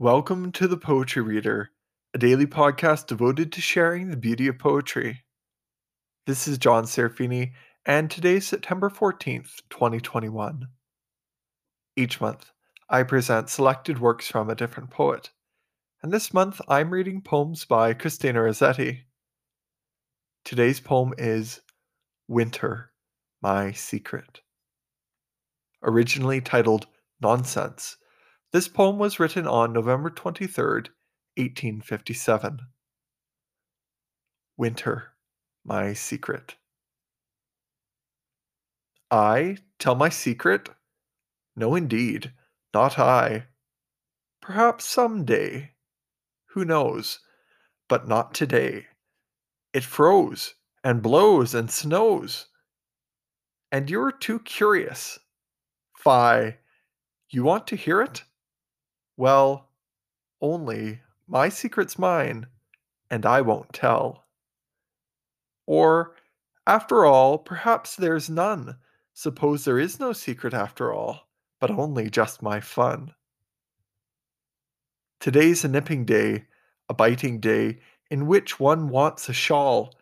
Welcome to the Poetry Reader, a daily podcast devoted to sharing the beauty of poetry. This is John Serafini, and today's September 14th, 2021. Each month, I present selected works from a different poet, and this month I'm reading poems by Christina Rossetti. Today's poem is Winter, My Secret. Originally titled Nonsense, this poem was written on November 23, 1857. Winter, my secret. I tell my secret? No, indeed, not I. Perhaps some day. Who knows? But not today. It froze and blows and snows. And you're too curious. Fie, you want to hear it? Well, only my secret's mine, and I won't tell. Or, after all, perhaps there's none. Suppose there is no secret after all, but only just my fun. Today's a nipping day, a biting day, in which one wants a shawl,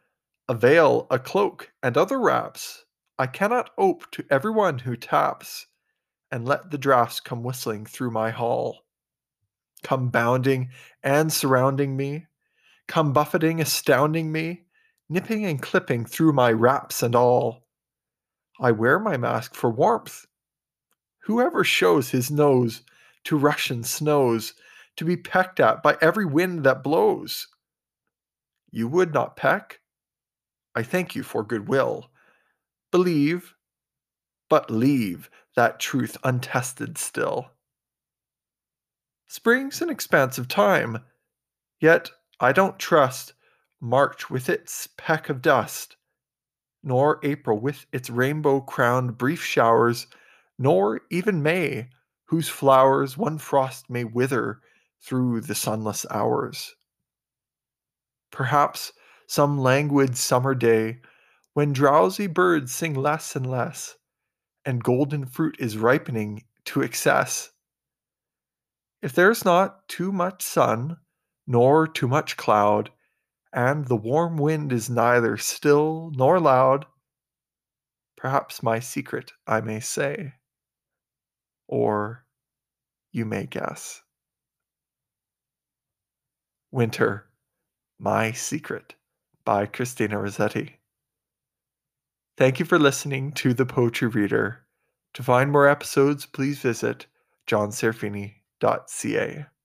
a veil, a cloak, and other wraps. I cannot ope to every one who taps, and let the draughts come whistling through my hall come bounding and surrounding me, come buffeting, astounding me, nipping and clipping through my wraps and all. I wear my mask for warmth. Whoever shows his nose to Russian snows, to be pecked at by every wind that blows. You would not peck? I thank you for goodwill. Believe, but leave that truth untested still. Spring's an expansive time, yet I don't trust March with its peck of dust, nor April with its rainbow crowned brief showers, nor even May, whose flowers one frost may wither through the sunless hours. Perhaps some languid summer day, when drowsy birds sing less and less, and golden fruit is ripening to excess if there's not too much sun, nor too much cloud, and the warm wind is neither still nor loud, perhaps my secret I may say, or you may guess. Winter, My Secret by Christina Rossetti. Thank you for listening to The Poetry Reader. To find more episodes, please visit John Serafini.ca.